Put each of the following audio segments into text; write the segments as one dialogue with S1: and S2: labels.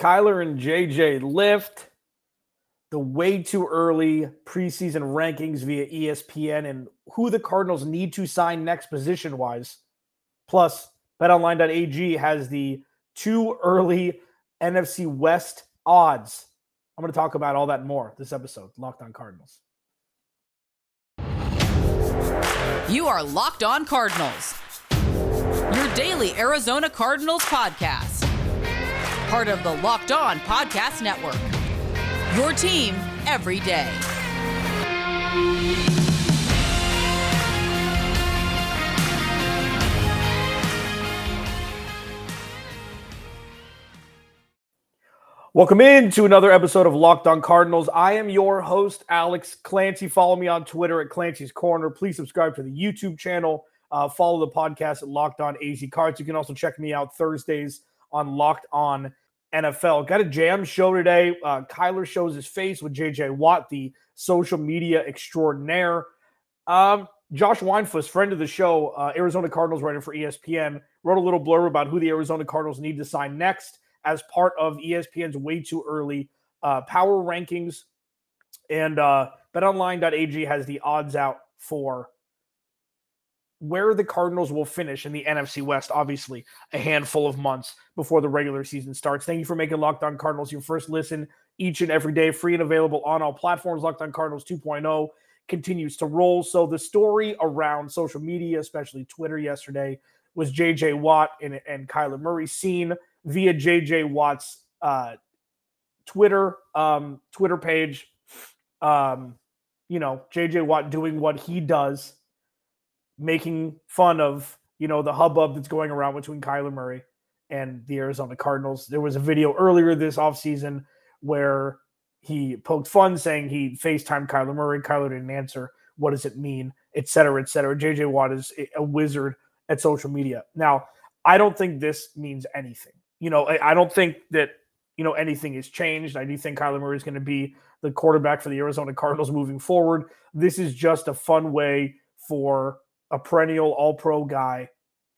S1: Kyler and JJ lift the way too early preseason rankings via ESPN and who the Cardinals need to sign next position wise. Plus, betonline.ag has the too early NFC West odds. I'm going to talk about all that more this episode, Locked on Cardinals.
S2: You are Locked on Cardinals, your daily Arizona Cardinals podcast, part of the Locked on Podcast Network. Your team every day.
S1: Welcome in to another episode of Locked On Cardinals. I am your host, Alex Clancy. Follow me on Twitter at Clancy's Corner. Please subscribe to the YouTube channel. Uh, follow the podcast at Locked On AZ Cards. You can also check me out Thursdays on Locked On NFL. Got a jam show today. Uh, Kyler shows his face with JJ Watt, the social media extraordinaire. Um, Josh Weinfuss, friend of the show, uh, Arizona Cardinals writer for ESPN, wrote a little blurb about who the Arizona Cardinals need to sign next as part of ESPN's way too early uh, power rankings. And uh, betonline.ag has the odds out for where the Cardinals will finish in the NFC West, obviously, a handful of months before the regular season starts. Thank you for making Locked On Cardinals your first listen each and every day, free and available on all platforms. Locked On Cardinals 2.0 continues to roll. So the story around social media, especially Twitter yesterday, was JJ Watt and, and Kyler Murray seen via JJ Watt's uh, Twitter um, Twitter page. Um, you know, JJ Watt doing what he does making fun of you know the hubbub that's going around between Kyler Murray and the Arizona Cardinals. There was a video earlier this offseason where he poked fun saying he FaceTime Kyler Murray. Kyler didn't answer. What does it mean? Et cetera, et cetera. JJ Watt is a wizard at social media. Now, I don't think this means anything. You know, I don't think that, you know, anything has changed. I do think Kyler Murray is going to be the quarterback for the Arizona Cardinals moving forward. This is just a fun way for a perennial all pro guy,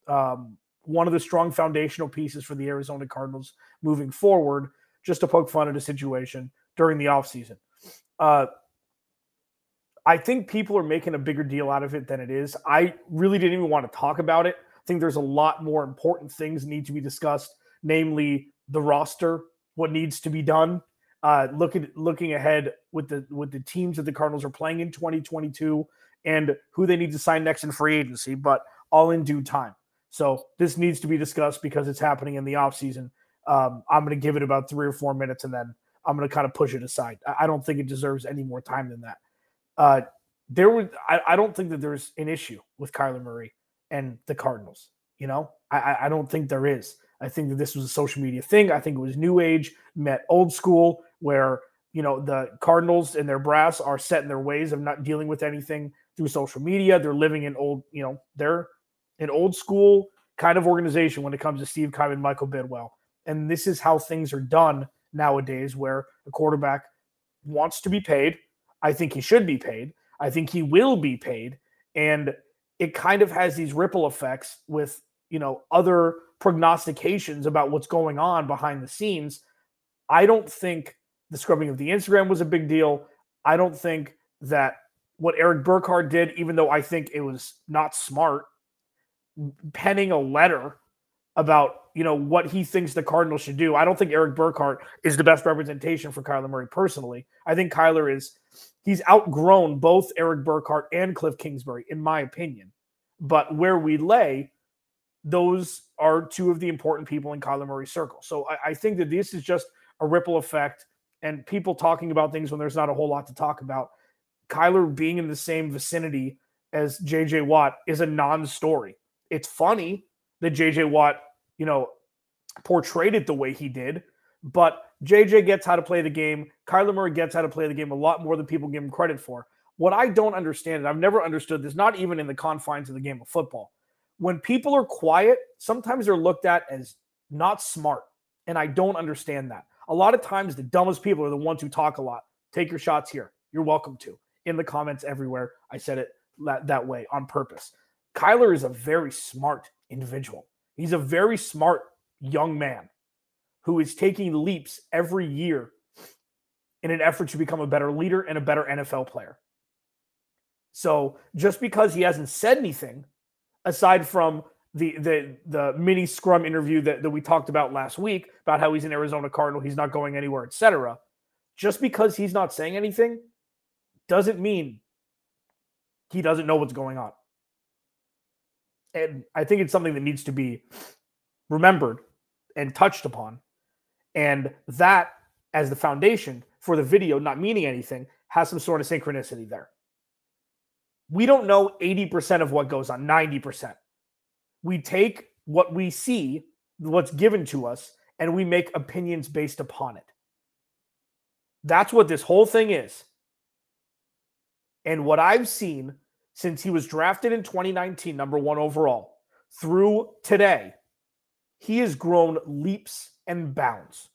S1: um, one of the strong foundational pieces for the Arizona Cardinals moving forward, just to poke fun at a situation during the offseason. Uh, I think people are making a bigger deal out of it than it is. I really didn't even want to talk about it. I think there's a lot more important things need to be discussed, namely the roster, what needs to be done. Uh, look at looking ahead with the with the teams that the Cardinals are playing in 2022 and who they need to sign next in free agency, but all in due time. So this needs to be discussed because it's happening in the offseason. Um, I'm going to give it about three or four minutes and then I'm going to kind of push it aside. I don't think it deserves any more time than that. Uh, there was, I, I, don't think that there's an issue with Kyler Murray and the Cardinals. You know, I, I don't think there is. I think that this was a social media thing. I think it was new age met old school, where you know the Cardinals and their brass are set in their ways of not dealing with anything through social media. They're living in old, you know, they're an old school kind of organization when it comes to Steve Keim and Michael Bidwill. And this is how things are done nowadays, where a quarterback wants to be paid. I think he should be paid. I think he will be paid. And it kind of has these ripple effects with, you know, other prognostications about what's going on behind the scenes. I don't think the scrubbing of the Instagram was a big deal. I don't think that what Erik Burkhardt did, even though I think it was not smart, penning a letter about you know what he thinks the Cardinals should do. I don't think Erik Burkhardt is the best representation for Kyler Murray personally. I think Kyler is he's outgrown both Erik Burkhardt and Cliff Kingsbury, in my opinion. But where we lay, those are two of the important people in Kyler Murray's circle. So I, I think that this is just a ripple effect and people talking about things when there's not a whole lot to talk about Kyler being in the same vicinity as JJ Watt is a non-story. It's funny that JJ Watt, you know, portrayed it the way he did, but JJ gets how to play the game. Kyler Murray gets how to play the game a lot more than people give him credit for. What I don't understand, and I've never understood this, not even in the confines of the game of football. When people are quiet, sometimes they're looked at as not smart. And I don't understand that. A lot of times, the dumbest people are the ones who talk a lot. Take your shots here. You're welcome to in the comments everywhere. I said it that, that way on purpose. Kyler is a very smart individual. He's a very smart young man. who is taking leaps every year in an effort to become a better leader and a better NFL player. So just because he hasn't said anything, aside from the the the mini scrum interview that, that we talked about last week about how he's an Arizona Cardinal, he's not going anywhere, etc. Just because he's not saying anything doesn't mean he doesn't know what's going on. And I think it's something that needs to be remembered and touched upon. And that, as the foundation for the video not meaning anything, has some sort of synchronicity there. We don't know 80% of what goes on, 90%. We take what we see, what's given to us, and we make opinions based upon it. That's what this whole thing is. And what I've seen since he was drafted in 2019, number one overall, through today, he has grown leaps and bounds.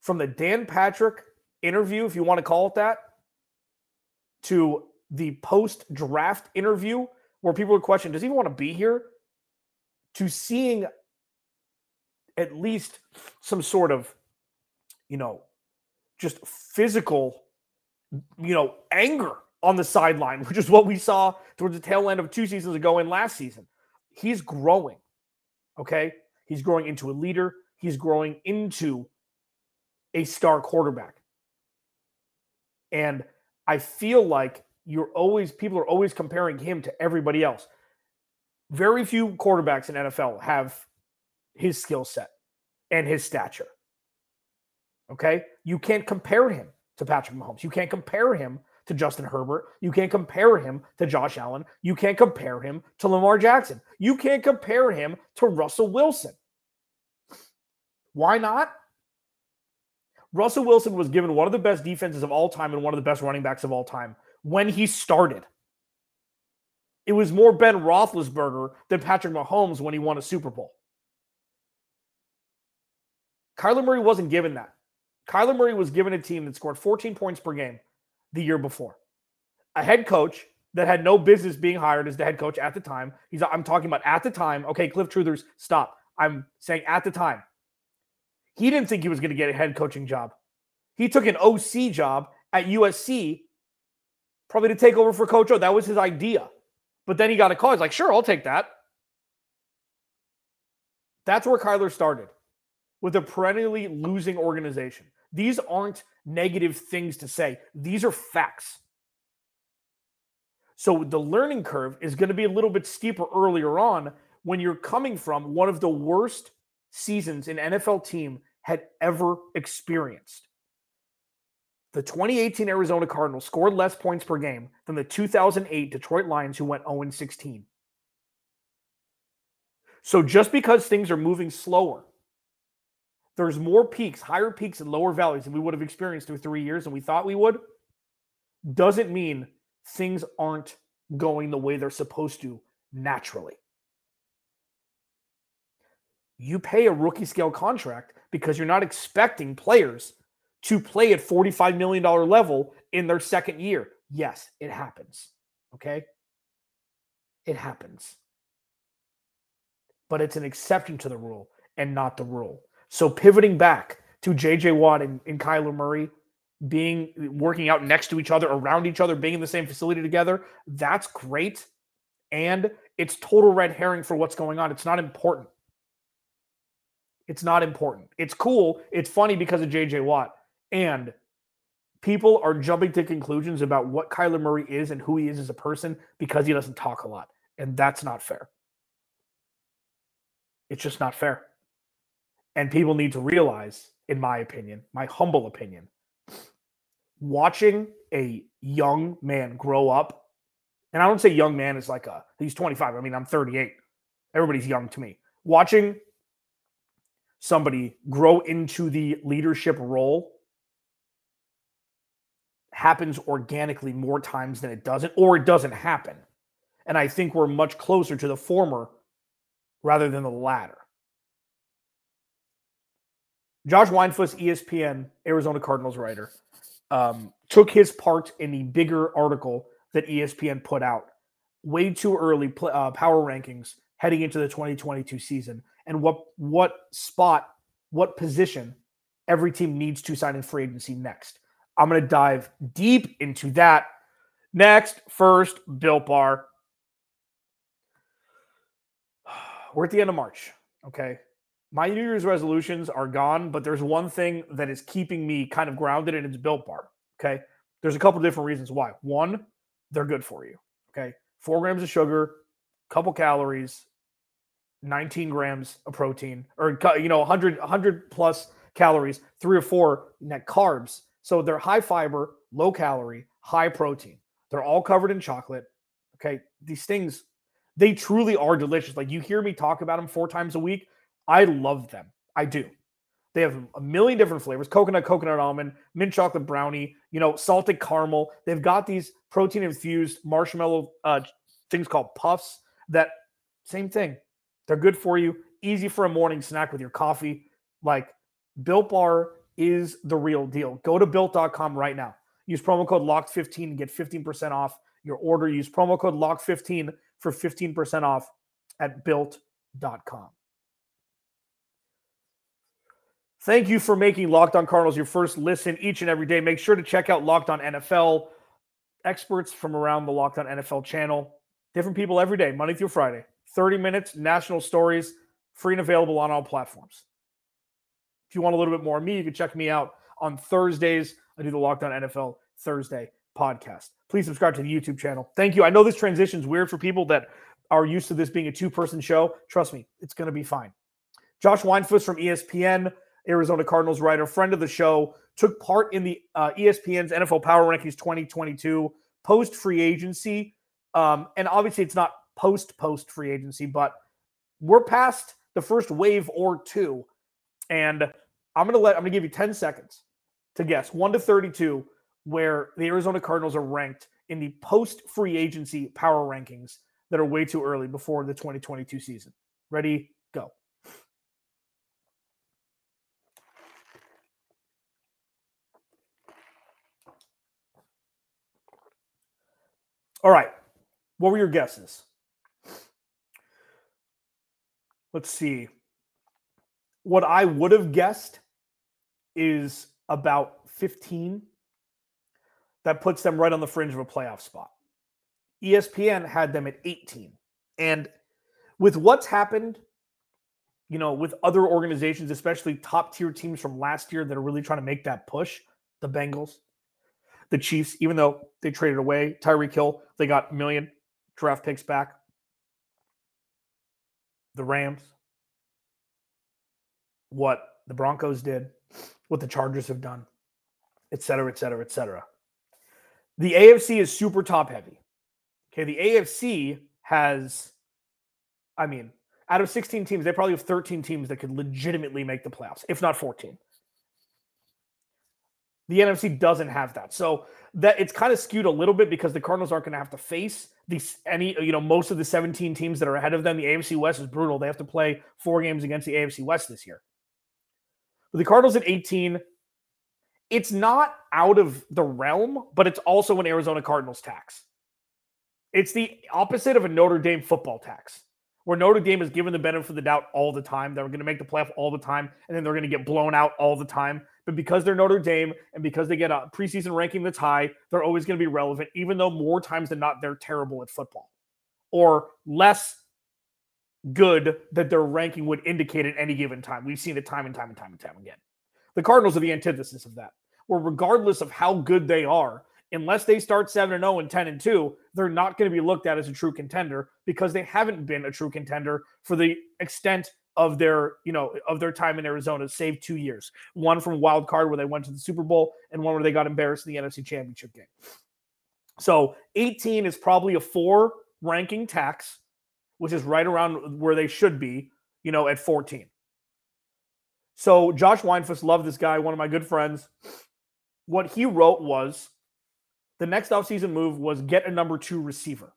S1: From the Dan Patrick interview, if you want to call it that, to the post draft interview where people would question, does he want to be here? To seeing at least some sort of, you know, just physical, you know, anger on the sideline, which is what we saw towards the tail end of two seasons ago and last season. He's growing. Okay. He's growing into a leader. He's growing into a star quarterback. And I feel like you're always, people are always comparing him to everybody else. Very few quarterbacks in NFL have his skill set and his stature. Okay. You can't compare him to Patrick Mahomes. You can't compare him to Justin Herbert. You can't compare him to Josh Allen. You can't compare him to Lamar Jackson. You can't compare him to Russell Wilson. Why not? Russell Wilson was given one of the best defenses of all time and one of the best running backs of all time when he started. It was more Ben Roethlisberger than Patrick Mahomes when he won a Super Bowl. Kyler Murray wasn't given that. Kyler Murray was given a team that scored 14 points per game the year before. A head coach that had no business being hired as the head coach at the time. He's I'm talking about at the time. Okay, Cliff Truthers, stop. I'm saying at the time. He didn't think he was going to get a head coaching job. He took an OC job at USC, probably to take over for Coach O. That was his idea. But then he got a call. He's like, sure, I'll take that. That's where Kyler started with a perennially losing organization. These aren't negative things to say, these are facts. So the learning curve is going to be a little bit steeper earlier on when you're coming from one of the worst seasons an NFL team had ever experienced. The 2018 Arizona Cardinals scored less points per game than the 2008 Detroit Lions, who went 0 16. So just because things are moving slower there's more peaks, higher peaks and lower valleys than we would have experienced through three years and we thought we would, doesn't mean things aren't going the way they're supposed to naturally. You pay a rookie scale contract because you're not expecting players to play at $45 million level in their second year. Yes, it happens. Okay. It happens. But it's an exception to the rule and not the rule. So pivoting back to JJ Watt and, and Kyler Murray being working out next to each other, around each other, being in the same facility together, that's great. And it's total red herring for what's going on. It's not important. It's not important. It's cool. It's funny because of JJ Watt. And people are jumping to conclusions about what Kyler Murray is and who he is as a person because he doesn't talk a lot. And that's not fair. It's just not fair. And people need to realize, in my opinion, my humble opinion, watching a young man grow up, and I don't say young man is like a, he's 25. I mean, I'm 38. Everybody's young to me. Watching somebody grow into the leadership role happens organically more times than it doesn't, or it doesn't happen. And I think we're much closer to the former rather than the latter. Josh Weinfuss, ESPN Arizona Cardinals writer, um, took his part in the bigger article that ESPN put out way too early. Uh, power rankings heading into the 2022 season and what what spot, what position every team needs to sign in free agency next. I'm going to dive deep into that next. First, Built Bar. We're at the end of March. Okay. My New Year's resolutions are gone, but there's one thing that is keeping me kind of grounded, and it's Built Bar. Okay. There's a couple different reasons why. One, they're good for you. Okay. Four grams of sugar, couple calories, 19 grams of protein, or, you know, 100, 100 plus calories, three or four net carbs. So they're high fiber, low calorie, high protein. They're all covered in chocolate. Okay. These things, they truly are delicious. Like you hear me talk about them four times a week. I love them. I do. They have a million different flavors coconut, coconut almond, mint chocolate brownie, you know, salted caramel. They've got these protein infused marshmallow uh, things called puffs that, same thing. They're good for you, easy for a morning snack with your coffee. Like Built Bar is the real deal. Go to built.com right now. Use promo code LOCKED15 and get 15% off your order. Use promo code LOCKED15 for 15% off at built.com. Thank you for making Locked On Cardinals your first listen each and every day. Make sure to check out Locked On NFL, experts from around the Locked On NFL channel. Different people every day, Monday through Friday. 30 minutes, national stories, free and available on all platforms. If you want a little bit more of me, you can check me out on Thursdays. I do the Locked On NFL Thursday podcast. Please subscribe to the YouTube channel. Thank you. I know this transition is weird for people that are used to this being a two person show. Trust me, it's going to be fine. Josh Weinfuss from ESPN Arizona Cardinals writer, friend of the show, took part in the uh, ESPN's NFL Power Rankings 2022 post free agency. Um, and obviously, it's not post post free agency, but we're past the first wave or two. And I'm gonna let I'm gonna give you 10 seconds to guess one to 32 where the Arizona Cardinals are ranked in the post free agency power rankings that are way too early before the 2022 season. Ready? Go. All right. What were your guesses? Let's see. What I would have guessed is about 15. That puts them right on the fringe of a playoff spot. ESPN had them at 18. And with what's happened, you know, with other organizations, especially top tier teams from last year that are really trying to make that push, the Bengals, the Chiefs, even though they traded away Tyreek Hill, they got a million draft picks back. The Rams, what the Broncos did, what the Chargers have done, et cetera, et cetera, et cetera. The AFC is super top heavy. Okay. The AFC has, I mean, out of 16 teams, they probably have 13 teams that could legitimately make the playoffs, if not 14. The NFC doesn't have that. So that it's kind of skewed a little bit because the Cardinals aren't going to have to face these any you know most of the 17 teams that are ahead of them. The AFC West is brutal. They have to play four games against the AFC West this year. But the Cardinals at 18, it's not out of the realm, but it's also an Arizona Cardinals tax. It's the opposite of a Notre Dame football tax where Notre Dame is given the benefit of the doubt all the time. They're going to make the playoff all the time, and then they're going to get blown out all the time. But because they're Notre Dame and because they get a preseason ranking that's high, they're always going to be relevant, even though more times than not, they're terrible at football or less good that their ranking would indicate at any given time. We've seen it time and time and time and time again. The Cardinals are the antithesis of that, where regardless of how good they are, unless they start 7 0 and 10 and 2, they're not going to be looked at as a true contender because they haven't been a true contender for the extent of their, you know, of their time in Arizona, save two years. One from wild card where they went to the Super Bowl, and one where they got embarrassed in the NFC Championship game. So 18 is probably a four ranking tax, which is right around where they should be, you know, at 14. So Josh Weinfuss, love this guy, one of my good friends. What he wrote was the next offseason move was get a number two receiver.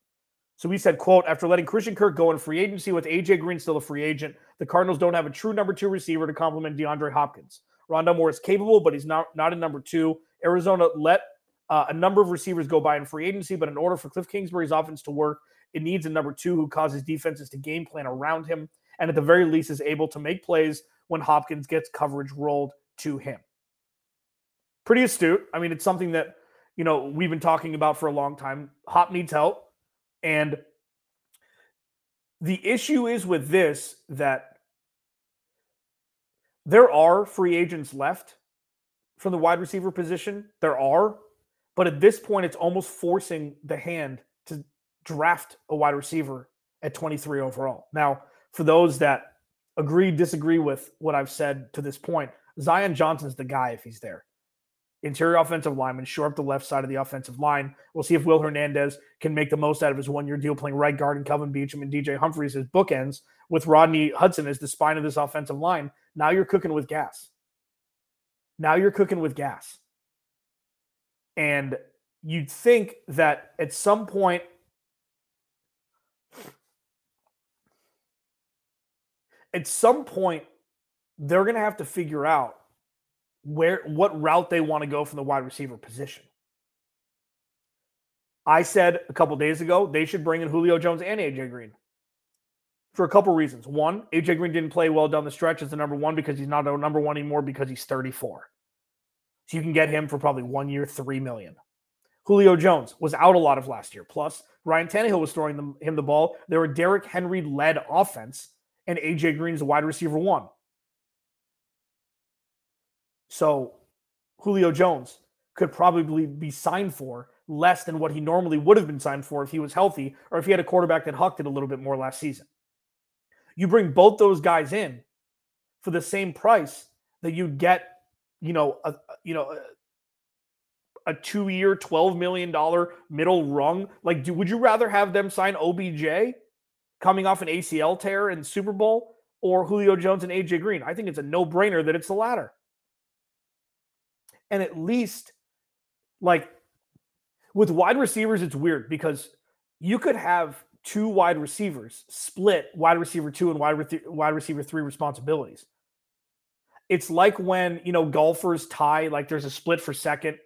S1: So he said, quote, after letting Christian Kirk go in free agency with AJ Green still a free agent, the Cardinals don't have a true number two receiver to complement DeAndre Hopkins. Rondale Moore is capable, but he's not, not a number two. Arizona let uh, a number of receivers go by in free agency, but in order for Cliff Kingsbury's offense to work, It needs a number two who causes defenses to game plan around him and at the very least is able to make plays when Hopkins gets coverage rolled to him. Pretty astute. I mean, it's something that, you know, we've been talking about for a long time. Hop needs help. And the issue is with this that there are free agents left from the wide receiver position. There are. But at this point, it's almost forcing the hand to draft a wide receiver at 23 overall. Now, for those that agree, disagree with what I've said to this point, Zion Johnson's the guy if he's there. Interior offensive lineman, shore up the left side of the offensive line. We'll see if Will Hernandez can make the most out of his one year deal playing right guard and Kelvin Beachum and DJ Humphries as bookends with Rodney Hudson as the spine of this offensive line. Now you're cooking with gas. Now you're cooking with gas. And you'd think that at some point at some point they're going to have to figure out where what route they want to go from the wide receiver position. I said a couple days ago they should bring in Julio Jones and AJ Green for a couple reasons. One, AJ Green didn't play well down the stretch as the number one because he's not a number one anymore because he's 34. So you can get him for probably one year, three million. Julio Jones was out a lot of last year. Plus, Ryan Tannehill was throwing them, him the ball. They were Derrick Henry led offense and AJ Green is a wide receiver one. So Julio Jones could probably be signed for less than what he normally would have been signed for if he was healthy or if he had a quarterback that hucked it a little bit more last season. You bring both those guys in for the same price that you'd get, you know, a, you know, a, a two-year, twelve million dollar middle rung. Like, do, would you rather have them sign OBJ coming off an ACL tear in Super Bowl or Julio Jones and AJ Green. I think it's a no brainer that it's the latter. And at least, like with wide receivers, it's weird because you could have two wide receivers split wide receiver two and wide, re- wide receiver three responsibilities. It's like when, you know, golfers tie, like there's a split for second,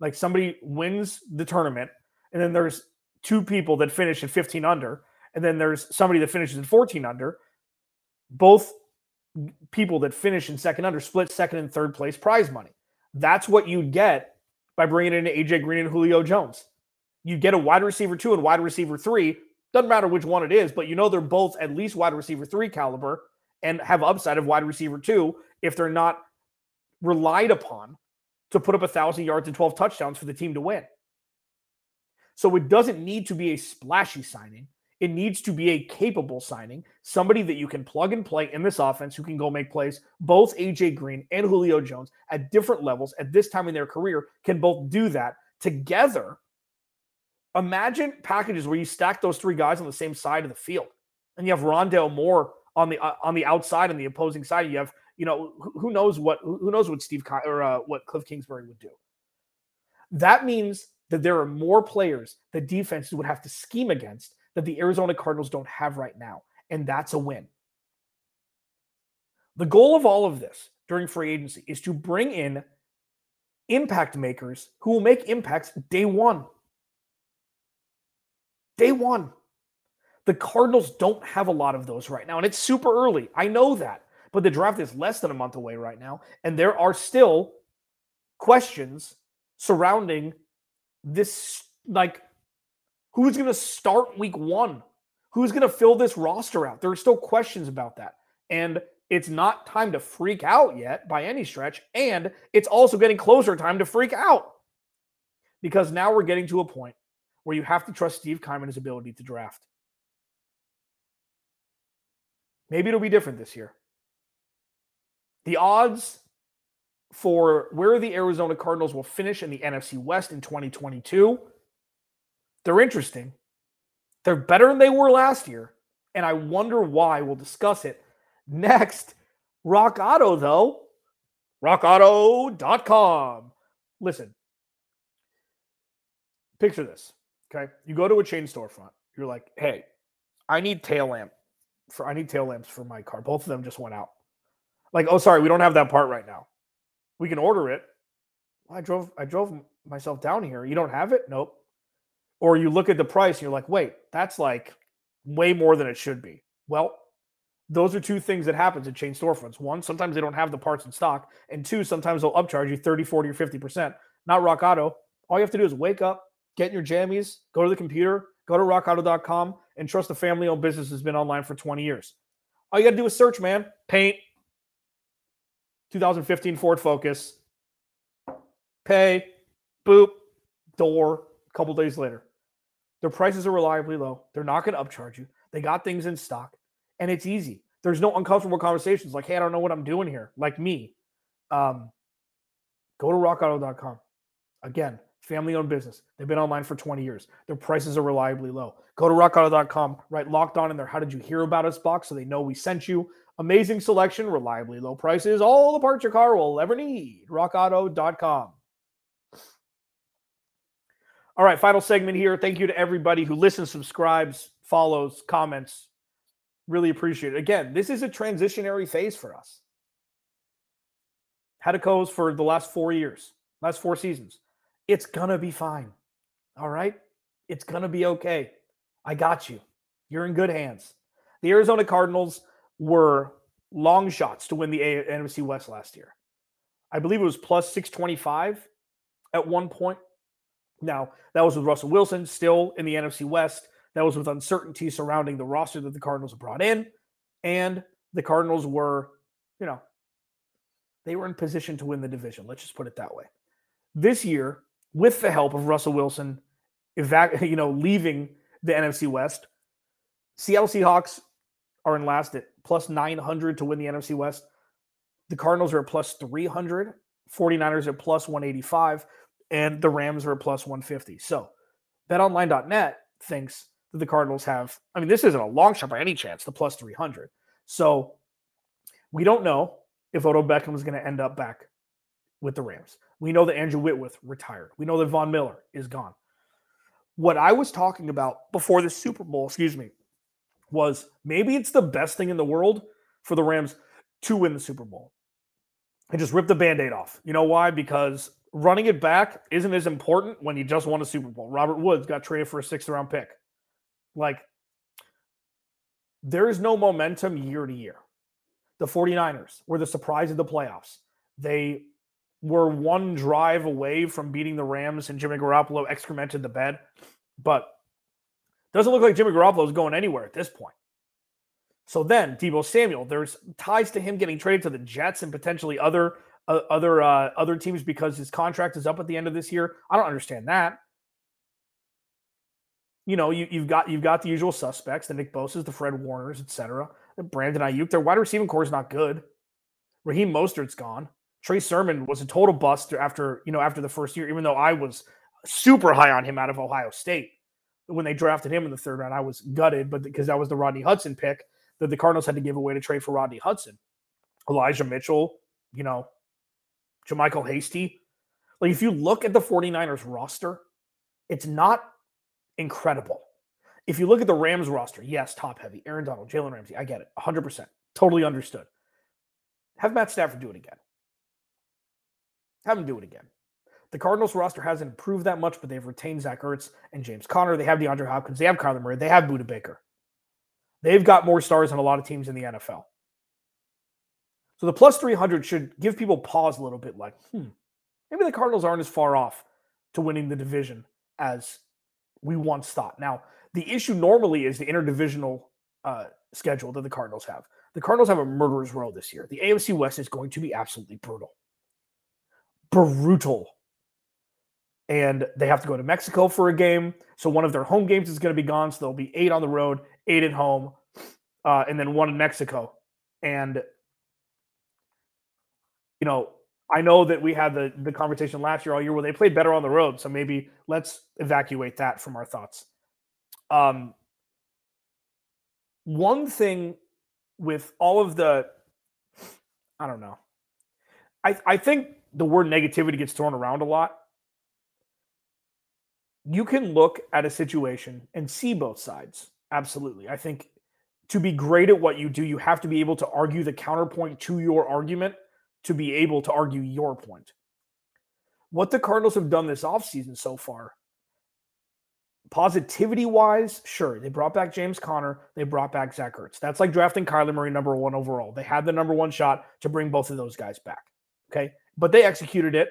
S1: like somebody wins the tournament, and then there's two people that finish at 15 under and then there's somebody that finishes in 14 under. Both people that finish in second under split second and third place prize money. That's what you'd get by bringing in AJ Green and Julio Jones. You get a wide receiver two and wide receiver three. Doesn't matter which one it is, but you know they're both at least wide receiver three caliber and have upside of wide receiver two if they're not relied upon to put up a thousand yards and 12 touchdowns for the team to win. So it doesn't need to be a splashy signing. It needs to be a capable signing, somebody that you can plug and play in this offense who can go make plays. Both AJ Green and Julio Jones at different levels at this time in their career can both do that together. Imagine packages where you stack those three guys on the same side of the field, and you have Rondale Moore on the uh, on the outside on the opposing side. You have you know who, who knows what who knows what Steve or uh, what Cliff Kingsbury would do. That means that there are more players that defenses would have to scheme against that the Arizona Cardinals don't have right now, and that's a win. The goal of all of this during free agency is to bring in impact makers who will make impacts day one. Day one. The Cardinals don't have a lot of those right now, and it's super early. I know that. But the draft is less than a month away right now, and there are still questions surrounding this like Who's going to start week one? Who's going to fill this roster out? There are still questions about that. And it's not time to freak out yet by any stretch. And it's also getting closer time to freak out because now we're getting to a point where you have to trust Steve Keimon's ability to draft. Maybe it'll be different this year. The odds for where the Arizona Cardinals will finish in the NFC West in 2022 they're interesting. They're better than they were last year. And I wonder why. We'll discuss it next. Rock Auto, though. RockAuto.com. Listen, picture this. Okay. You go to a chain storefront. You're like, hey, I need tail lamp for I need tail lamps for my car. Both of them just went out. Like, oh, sorry, we don't have that part right now. We can order it. Well, I drove I drove myself down here. You don't have it? Nope. Or you look at the price and you're like, wait, that's like way more than it should be. Well, those are two things that happens in chain storefronts. One, sometimes they don't have the parts in stock. And two, sometimes they'll upcharge you 30, 40, or 50%. Not Rock Auto. All you have to do is wake up, get in your jammies, go to the computer, go to rockauto.com, and trust the family owned business that's been online for 20 years. All you got to do is search, man. Paint, 2015 Ford Focus, pay, boop, door, a couple days later. Their prices are reliably low. They're not going to upcharge you. They got things in stock and it's easy. There's no uncomfortable conversations like, hey, I don't know what I'm doing here, like me. Um, go to rockauto.com. Again, family owned business. They've been online for 20 years. Their prices are reliably low. Go to rockauto.com, write locked on in there. How did you hear about us box so they know we sent you? Amazing selection, reliably low prices, all the parts your car will ever need. rockauto.com. All right, final segment here. Thank you to everybody who listens, subscribes, follows, comments. Really appreciate it. Again, this is a transitionary phase for us. Had a coach for the last four years, last four seasons. It's gonna be fine. All right. It's gonna be okay. I got you. You're in good hands. The Arizona Cardinals were long shots to win the NFC West last year. I believe it was plus 625 at one point. Now, that was with Russell Wilson still in the NFC West. That was with uncertainty surrounding the roster that the Cardinals brought in. And the Cardinals were, you know, they were in position to win the division. Let's just put it that way. This year, with the help of Russell Wilson, evac- you know, leaving the NFC West, Seattle Seahawks are in last at plus 900 to win the NFC West. The Cardinals are at plus 300, 49ers at plus 185, and the Rams are plus 150. So, betonline.net thinks that the Cardinals have, I mean, this isn't a long shot by any chance, the plus 300. So, we don't know if Odell Beckham is going to end up back with the Rams. We know that Andrew Whitworth retired. We know that Von Miller is gone. What I was talking about before the Super Bowl, excuse me, was maybe it's the best thing in the world for the Rams to win the Super Bowl and just rip the band aid off. You know why? Because running it back isn't as important when you just won a Super Bowl. Robert Woods got traded for a sixth round pick. Like, there is no momentum year to year. The 49ers were the surprise of the playoffs. They were one drive away from beating the Rams, and Jimmy Garoppolo excremented the bed. But doesn't look like Jimmy Garoppolo is going anywhere at this point. So then Deebo Samuel, there's ties to him getting traded to the Jets and potentially other uh, other uh, other teams because his contract is up at the end of this year. I don't understand that. You know, you, have got you've got the usual suspects, the Nick Bosa's, the Fred Warners, etc. Brandon Aiyuk. Their wide receiving corps is not good. Raheem Mostert's gone. Trey Sermon was a total bust after you know after the first year, even though I was super high on him out of Ohio State when they drafted him in the third round. I was gutted, but because that was the Rodney Hudson pick that the Cardinals had to give away to trade for Rodney Hudson. Elijah Mitchell, you know, JaMycal Hasty. Like if you look at the 49ers roster, it's not incredible. If you look at the Rams roster, yes, top heavy. Aaron Donald, Jalen Ramsey, I get it. 100%. Totally understood. Have Matt Stafford do it again. Have him do it again. The Cardinals roster hasn't improved that much, but they've retained Zach Ertz and James Conner. They have DeAndre Hopkins. They have Kyler Murray. They have Budda Baker. They've got more stars than a lot of teams in the NFL. So the plus 300 should give people pause a little bit like, hmm, maybe the Cardinals aren't as far off to winning the division as we once thought. Now, the issue normally is the interdivisional uh, schedule that the Cardinals have. The Cardinals have a murderer's row this year. The AFC West is going to be absolutely brutal. Brutal and they have to go to Mexico for a game. So one of their home games is going to be gone. So there'll be eight on the road, eight at home, uh, and then one in Mexico. And you know, I know that we had the the conversation last year all year where they played better on the road. So maybe let's evacuate that from our thoughts. Um, one thing with all of the, I don't know. I I think the word negativity gets thrown around a lot you can look at a situation and see both sides. Absolutely. I think to be great at what you do, you have to be able to argue the counterpoint to your argument to be able to argue your point. What the Cardinals have done this offseason so far positivity wise, sure, they brought back James Conner, they brought back Zach Ertz. That's like drafting Kyler Murray number one overall. They had the number one shot to bring both of those guys back. Okay. But they executed it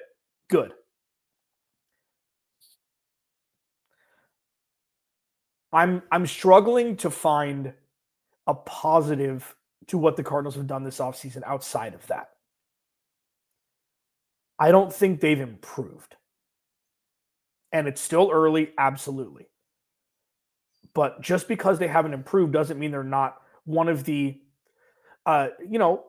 S1: good. I'm I'm struggling to find a positive to what the Cardinals have done this offseason outside of that. I don't think they've improved. And it's still early, absolutely. But just because they haven't improved doesn't mean they're not one of the, uh, you know,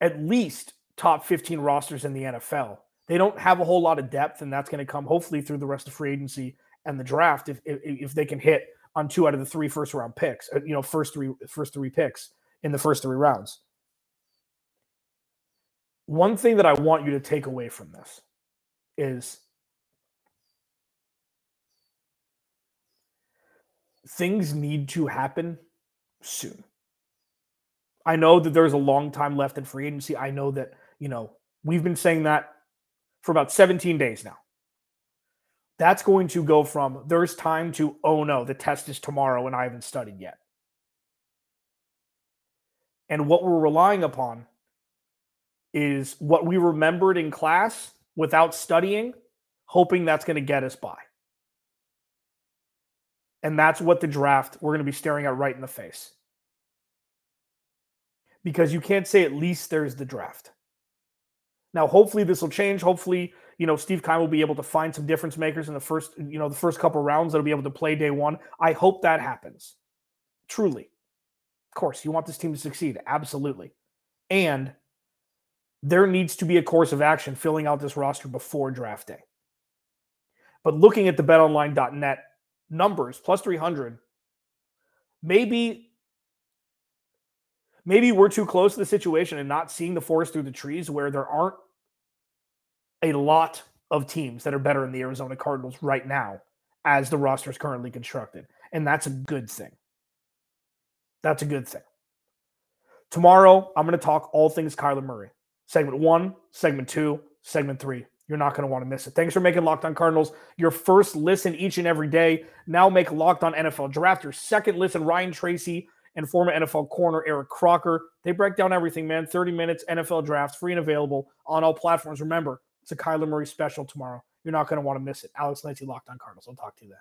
S1: at least top 15 rosters in the NFL. They don't have a whole lot of depth, and that's going to come hopefully through the rest of free agency and the draft if, if, if they can hit on two out of the three first round picks, uh, you know, first three first three picks in the first three rounds. One thing that I want you to take away from this is things need to happen soon. I know that there's a long time left in free agency. I know that, you know, we've been saying that for about 17 days now. That's going to go from there's time to, oh no, the test is tomorrow and I haven't studied yet. And what we're relying upon is what we remembered in class without studying, hoping that's going to get us by. And that's what the draft we're going to be staring at right in the face. Because you can't say at least there's the draft. Now, hopefully this will change. Hopefully, you know, Steve Keim will be able to find some difference makers in the first, you know, the first couple rounds that'll be able to play day one. I hope that happens. Truly. Of course, you want this team to succeed. Absolutely. And there needs to be a course of action filling out this roster before draft day. But looking at the betonline.net numbers, plus 300, maybe maybe we're too close to the situation and not seeing the forest through the trees where there aren't a lot of teams that are better than the Arizona Cardinals right now as the roster is currently constructed. And that's a good thing. That's a good thing. Tomorrow, I'm going to talk all things Kyler Murray. Segment one, segment two, segment three. You're not going to want to miss it. Thanks for making Locked On Cardinals your first listen each and every day. Now make Locked On NFL Draft your second listen. Ryan Tracy and former NFL corner Eric Crocker. They break down everything, man. 30 minutes NFL Draft, free and available on all platforms. Remember, it's a Kyler Murray special tomorrow. You're not going to want to miss it. Alex Clancy, Locked On Cardinals. I'll talk to you then.